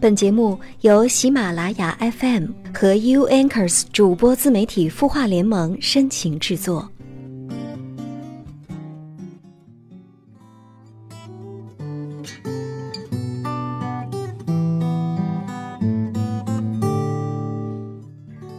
本节目由喜马拉雅 FM 和 U Anchors 主播自媒体孵化联盟深情制作。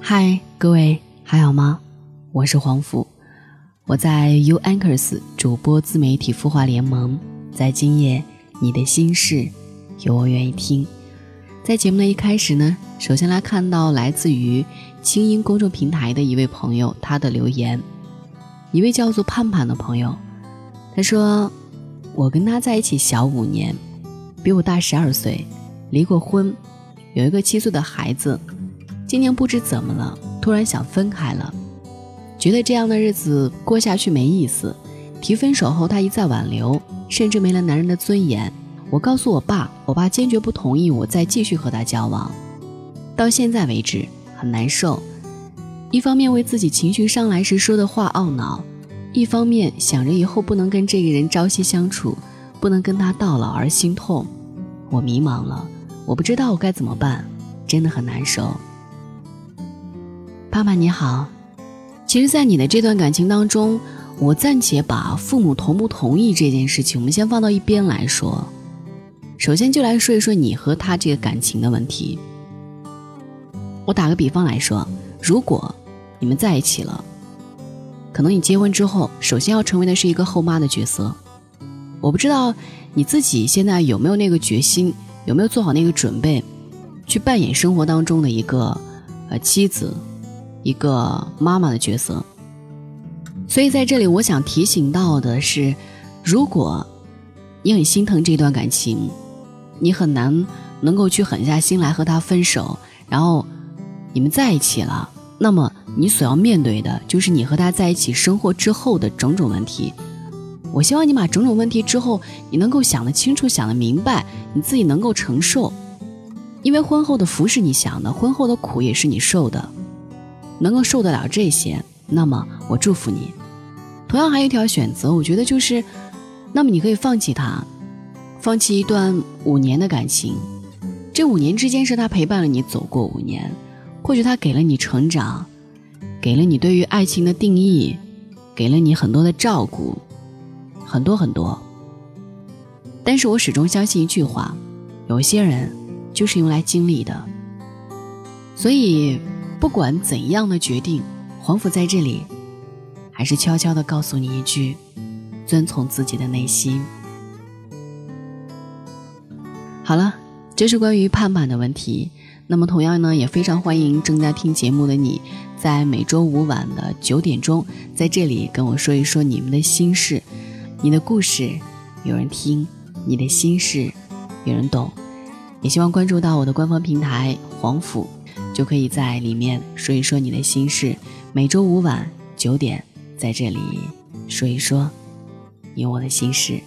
嗨，各位还好吗？我是黄甫，我在 U Anchors 主播自媒体孵化联盟，在今夜，你的心事有我愿意听。在节目的一开始呢，首先来看到来自于清音公众平台的一位朋友他的留言，一位叫做盼盼的朋友，他说：“我跟他在一起小五年，比我大十二岁，离过婚，有一个七岁的孩子，今年不知怎么了，突然想分开了，觉得这样的日子过下去没意思，提分手后他一再挽留，甚至没了男人的尊严。”我告诉我爸，我爸坚决不同意我再继续和他交往。到现在为止很难受，一方面为自己情绪上来时说的话懊恼，一方面想着以后不能跟这个人朝夕相处，不能跟他到老而心痛。我迷茫了，我不知道我该怎么办，真的很难受。爸爸你好，其实，在你的这段感情当中，我暂且把父母同不同意这件事情，我们先放到一边来说。首先就来说一说你和他这个感情的问题。我打个比方来说，如果你们在一起了，可能你结婚之后，首先要成为的是一个后妈的角色。我不知道你自己现在有没有那个决心，有没有做好那个准备，去扮演生活当中的一个呃妻子，一个妈妈的角色。所以在这里，我想提醒到的是，如果你很心疼这段感情。你很难能够去狠下心来和他分手，然后你们在一起了，那么你所要面对的就是你和他在一起生活之后的种种问题。我希望你把种种问题之后，你能够想得清楚、想得明白，你自己能够承受。因为婚后的福是你想的，婚后的苦也是你受的，能够受得了这些，那么我祝福你。同样还有一条选择，我觉得就是，那么你可以放弃他。放弃一段五年的感情，这五年之间是他陪伴了你走过五年，或许他给了你成长，给了你对于爱情的定义，给了你很多的照顾，很多很多。但是我始终相信一句话，有些人就是用来经历的。所以不管怎样的决定，黄甫在这里，还是悄悄的告诉你一句：遵从自己的内心。好了，这是关于盼盼的问题。那么同样呢，也非常欢迎正在听节目的你，在每周五晚的九点钟，在这里跟我说一说你们的心事，你的故事有人听，你的心事有人懂。也希望关注到我的官方平台黄甫，就可以在里面说一说你的心事。每周五晚九点，在这里说一说你我的心事。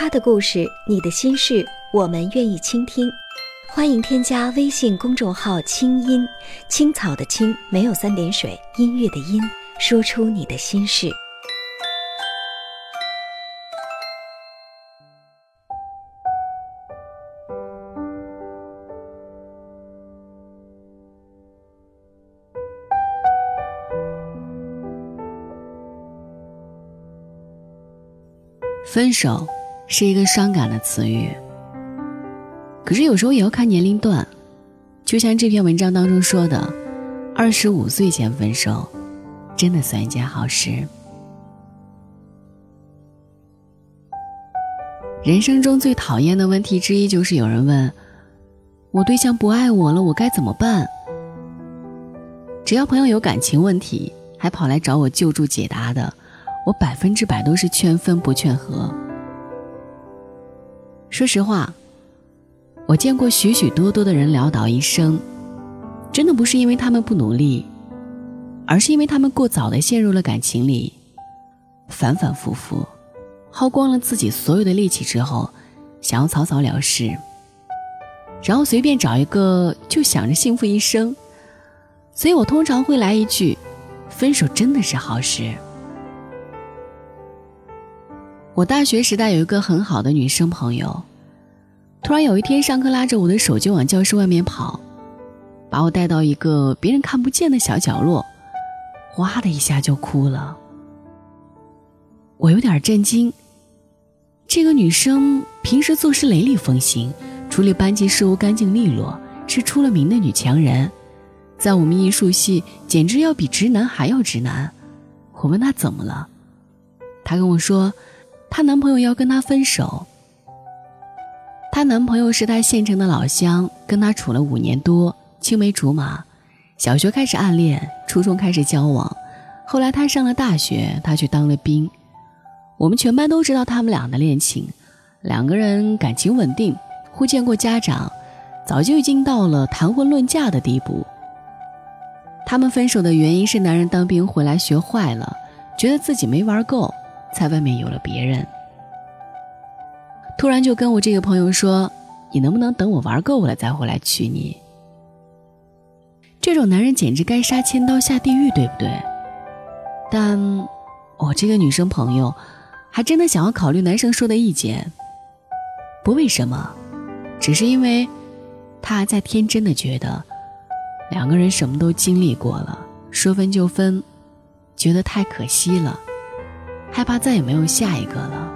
他的故事，你的心事，我们愿意倾听。欢迎添加微信公众号“清音青草”的青没有三点水，音乐的音，说出你的心事。分手。是一个伤感的词语，可是有时候也要看年龄段。就像这篇文章当中说的，二十五岁前分手，真的算一件好事。人生中最讨厌的问题之一就是有人问：“我对象不爱我了，我该怎么办？”只要朋友有感情问题，还跑来找我救助解答的，我百分之百都是劝分不劝和。说实话，我见过许许多多的人潦倒一生，真的不是因为他们不努力，而是因为他们过早的陷入了感情里，反反复复，耗光了自己所有的力气之后，想要草草了事，然后随便找一个就想着幸福一生，所以我通常会来一句：分手真的是好事。我大学时代有一个很好的女生朋友，突然有一天上课拉着我的手就往教室外面跑，把我带到一个别人看不见的小角落，哗的一下就哭了。我有点震惊。这个女生平时做事雷厉风行，处理班级事务干净利落，是出了名的女强人，在我们艺术系简直要比直男还要直男。我问她怎么了，她跟我说，她男朋友要跟她分手。她男朋友是她县城的老乡，跟她处了五年多，青梅竹马，小学开始暗恋，初中开始交往，后来她上了大学，他去当了兵。我们全班都知道他们俩的恋情，两个人感情稳定，互见过家长，早就已经到了谈婚论嫁的地步。他们分手的原因是男人当兵回来学坏了，觉得自己没玩够，在外面有了别人。突然就跟我这个朋友说：“你能不能等我玩够了再回来娶你？”这种男人简直该杀千刀下地狱，对不对？但我这个女生朋友。还真的想要考虑男生说的意见，不为什么，只是因为，他还在天真的觉得，两个人什么都经历过了，说分就分，觉得太可惜了，害怕再也没有下一个了。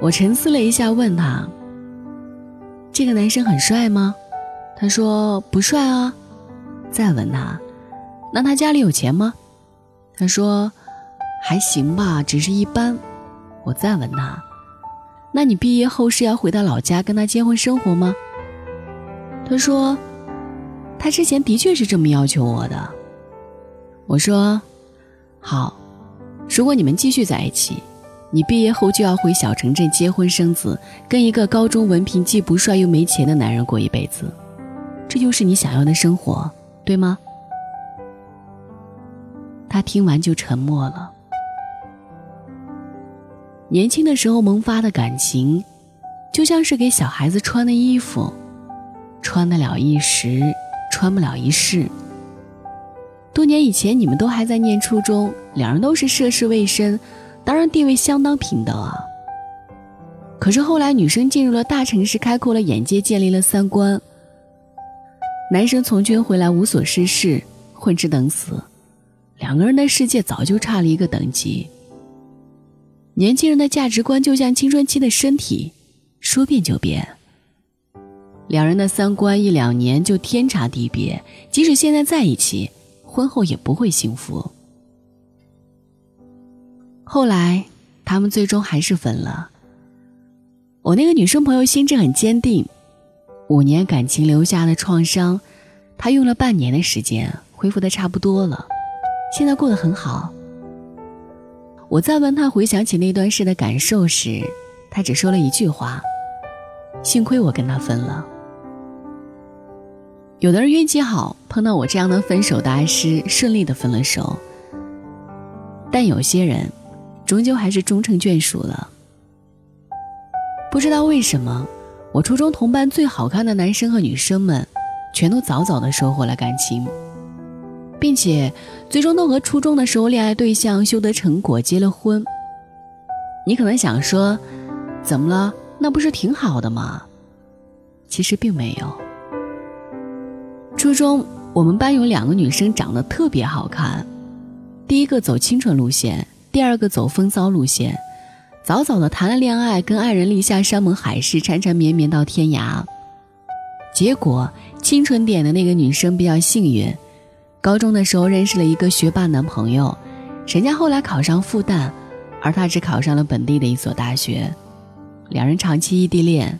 我沉思了一下，问他：“这个男生很帅吗？”他说：“不帅啊。”再问他：“那他家里有钱吗？”他说。还行吧，只是一般。我再问他：“那你毕业后是要回到老家跟他结婚生活吗？”他说：“他之前的确是这么要求我的。”我说：“好，如果你们继续在一起，你毕业后就要回小城镇结婚生子，跟一个高中文凭、既不帅又没钱的男人过一辈子，这就是你想要的生活，对吗？”他听完就沉默了。年轻的时候萌发的感情，就像是给小孩子穿的衣服，穿得了一时，穿不了一世。多年以前，你们都还在念初中，两人都是涉世未深，当然地位相当平等啊。可是后来，女生进入了大城市，开阔了眼界，建立了三观；男生从军回来，无所事事，混吃等死，两个人的世界早就差了一个等级。年轻人的价值观就像青春期的身体，说变就变。两人的三观一两年就天差地别，即使现在在一起，婚后也不会幸福。后来，他们最终还是分了。我那个女生朋友心智很坚定，五年感情留下的创伤，她用了半年的时间恢复的差不多了，现在过得很好。我在问她回想起那段事的感受时，她只说了一句话：“幸亏我跟他分了。”有的人运气好，碰到我这样的分手大师，顺利的分了手；但有些人，终究还是终成眷属了。不知道为什么，我初中同班最好看的男生和女生们，全都早早的收获了感情。并且，最终都和初中的时候恋爱对象修得成果，结了婚。你可能想说，怎么了？那不是挺好的吗？其实并没有。初中我们班有两个女生长得特别好看，第一个走清纯路线，第二个走风骚路线。早早的谈了恋爱，跟爱人立下山盟海誓，缠缠绵绵到天涯。结果清纯点的那个女生比较幸运。高中的时候认识了一个学霸男朋友，人家后来考上复旦，而他只考上了本地的一所大学，两人长期异地恋。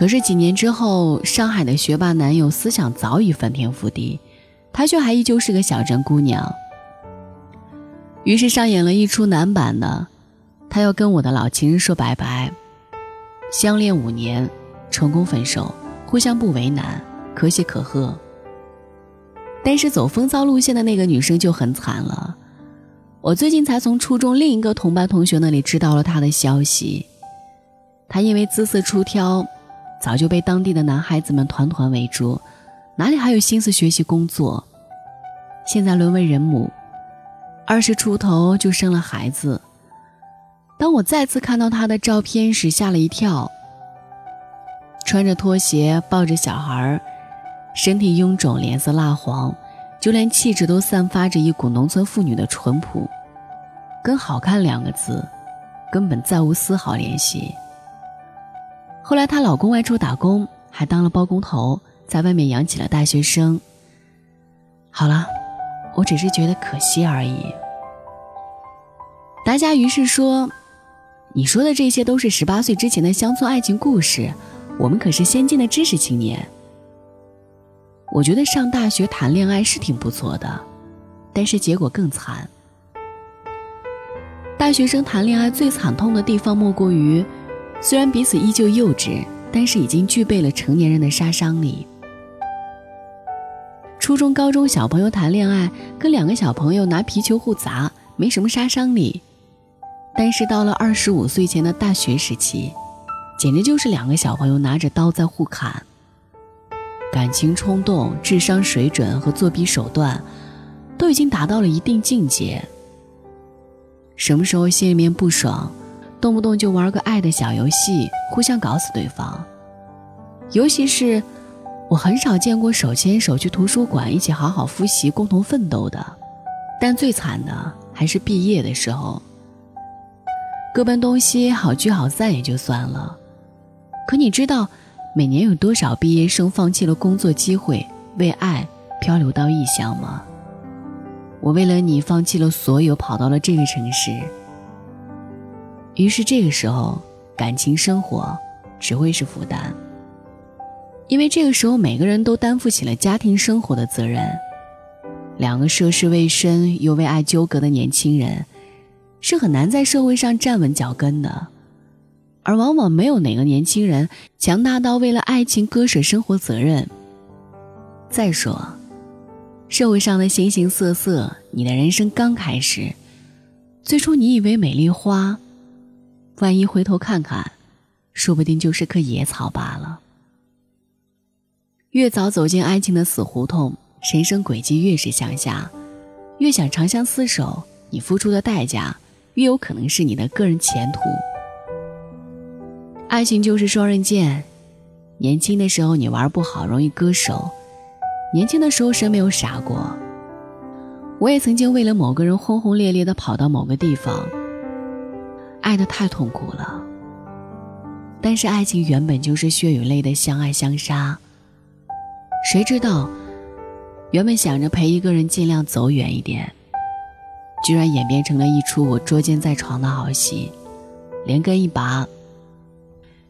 可是几年之后，上海的学霸男友思想早已翻天覆地，她却还依旧是个小镇姑娘。于是上演了一出男版的，他要跟我的老情人说拜拜。相恋五年，成功分手，互相不为难，可喜可贺。但是走风骚路线的那个女生就很惨了。我最近才从初中另一个同班同学那里知道了她的消息。她因为姿色出挑，早就被当地的男孩子们团团围住，哪里还有心思学习工作？现在沦为人母，二十出头就生了孩子。当我再次看到他的照片时，吓了一跳。穿着拖鞋，抱着小孩，身体臃肿，脸色蜡黄，就连气质都散发着一股农村妇女的淳朴，跟“好看”两个字根本再无丝毫联系。后来她老公外出打工，还当了包工头，在外面养起了大学生。好了，我只是觉得可惜而已。大家于是说。你说的这些都是十八岁之前的乡村爱情故事，我们可是先进的知识青年。我觉得上大学谈恋爱是挺不错的，但是结果更惨。大学生谈恋爱最惨痛的地方莫过于，虽然彼此依旧幼稚，但是已经具备了成年人的杀伤力。初中、高中小朋友谈恋爱，跟两个小朋友拿皮球互砸，没什么杀伤力。但是到了二十五岁前的大学时期，简直就是两个小朋友拿着刀在互砍。感情冲动、智商水准和作弊手段，都已经达到了一定境界。什么时候心里面不爽，动不动就玩个爱的小游戏，互相搞死对方。尤其是，我很少见过手牵手去图书馆一起好好复习、共同奋斗的。但最惨的还是毕业的时候。各奔东西，好聚好散也就算了。可你知道，每年有多少毕业生放弃了工作机会，为爱漂流到异乡吗？我为了你放弃了所有，跑到了这个城市。于是这个时候，感情生活只会是负担，因为这个时候每个人都担负起了家庭生活的责任。两个涉世未深又为爱纠葛的年轻人。是很难在社会上站稳脚跟的，而往往没有哪个年轻人强大到为了爱情割舍生活责任。再说，社会上的形形色色，你的人生刚开始，最初你以为美丽花，万一回头看看，说不定就是棵野草罢了。越早走进爱情的死胡同，人生轨迹越是向下，越想长相厮守，你付出的代价。越有可能是你的个人前途。爱情就是双刃剑，年轻的时候你玩不好，容易割手。年轻的时候谁没有傻过？我也曾经为了某个人轰轰烈烈的跑到某个地方，爱的太痛苦了。但是爱情原本就是血与泪的相爱相杀。谁知道，原本想着陪一个人尽量走远一点。居然演变成了一出我捉奸在床的好戏，连根一拔。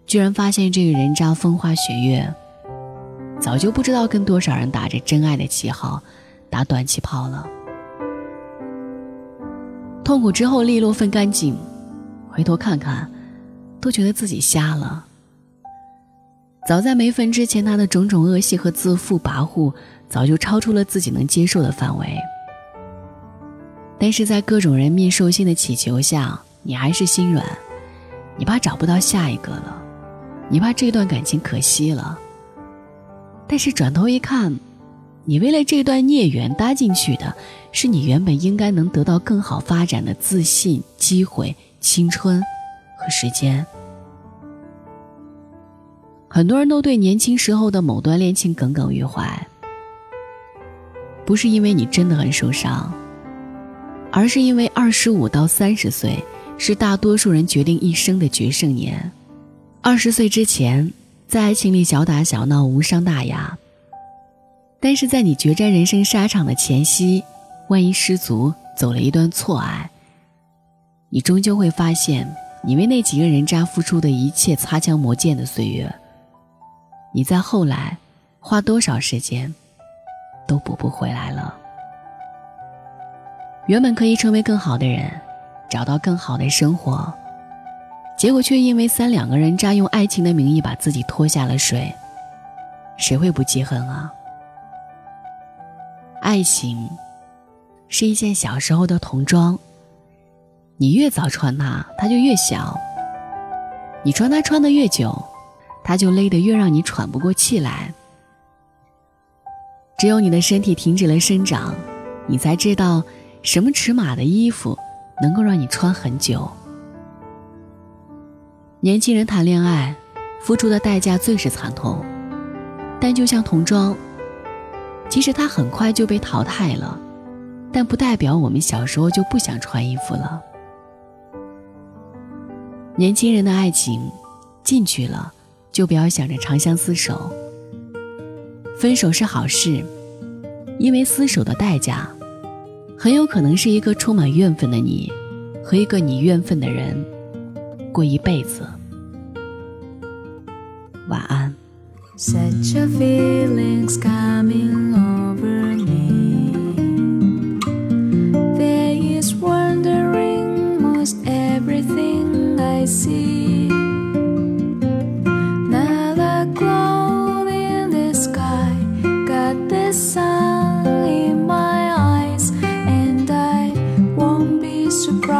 居然发现这个人渣风花雪月，早就不知道跟多少人打着真爱的旗号打短期炮了。痛苦之后利落分干净，回头看看，都觉得自己瞎了。早在没分之前，他的种种恶习和自负跋扈，早就超出了自己能接受的范围。但是在各种人面兽心的乞求下，你还是心软，你怕找不到下一个了，你怕这段感情可惜了。但是转头一看，你为了这段孽缘搭进去的，是你原本应该能得到更好发展的自信、机会、青春和时间。很多人都对年轻时候的某段恋情耿耿于怀，不是因为你真的很受伤。而是因为二十五到三十岁是大多数人决定一生的决胜年，二十岁之前在爱情里小打小闹无伤大雅，但是在你决战人生沙场的前夕，万一失足走了一段错爱，你终究会发现，你为那几个人渣付出的一切擦枪磨剑的岁月，你在后来花多少时间都补不回来了。原本可以成为更好的人，找到更好的生活，结果却因为三两个人渣用爱情的名义把自己拖下了水，谁会不记恨啊？爱情是一件小时候的童装，你越早穿它，它就越小；你穿它穿的越久，它就勒得越让你喘不过气来。只有你的身体停止了生长，你才知道。什么尺码的衣服能够让你穿很久。年轻人谈恋爱，付出的代价最是惨痛，但就像童装，即使它很快就被淘汰了，但不代表我们小时候就不想穿衣服了。年轻人的爱情，进去了，就不要想着长相厮守。分手是好事，因为厮守的代价，很有可能是一个充满怨愤的你，和一个你怨愤的人，过一辈子。晚安。I see. the cloud in the sky got the sun in my eyes, and I won't be surprised.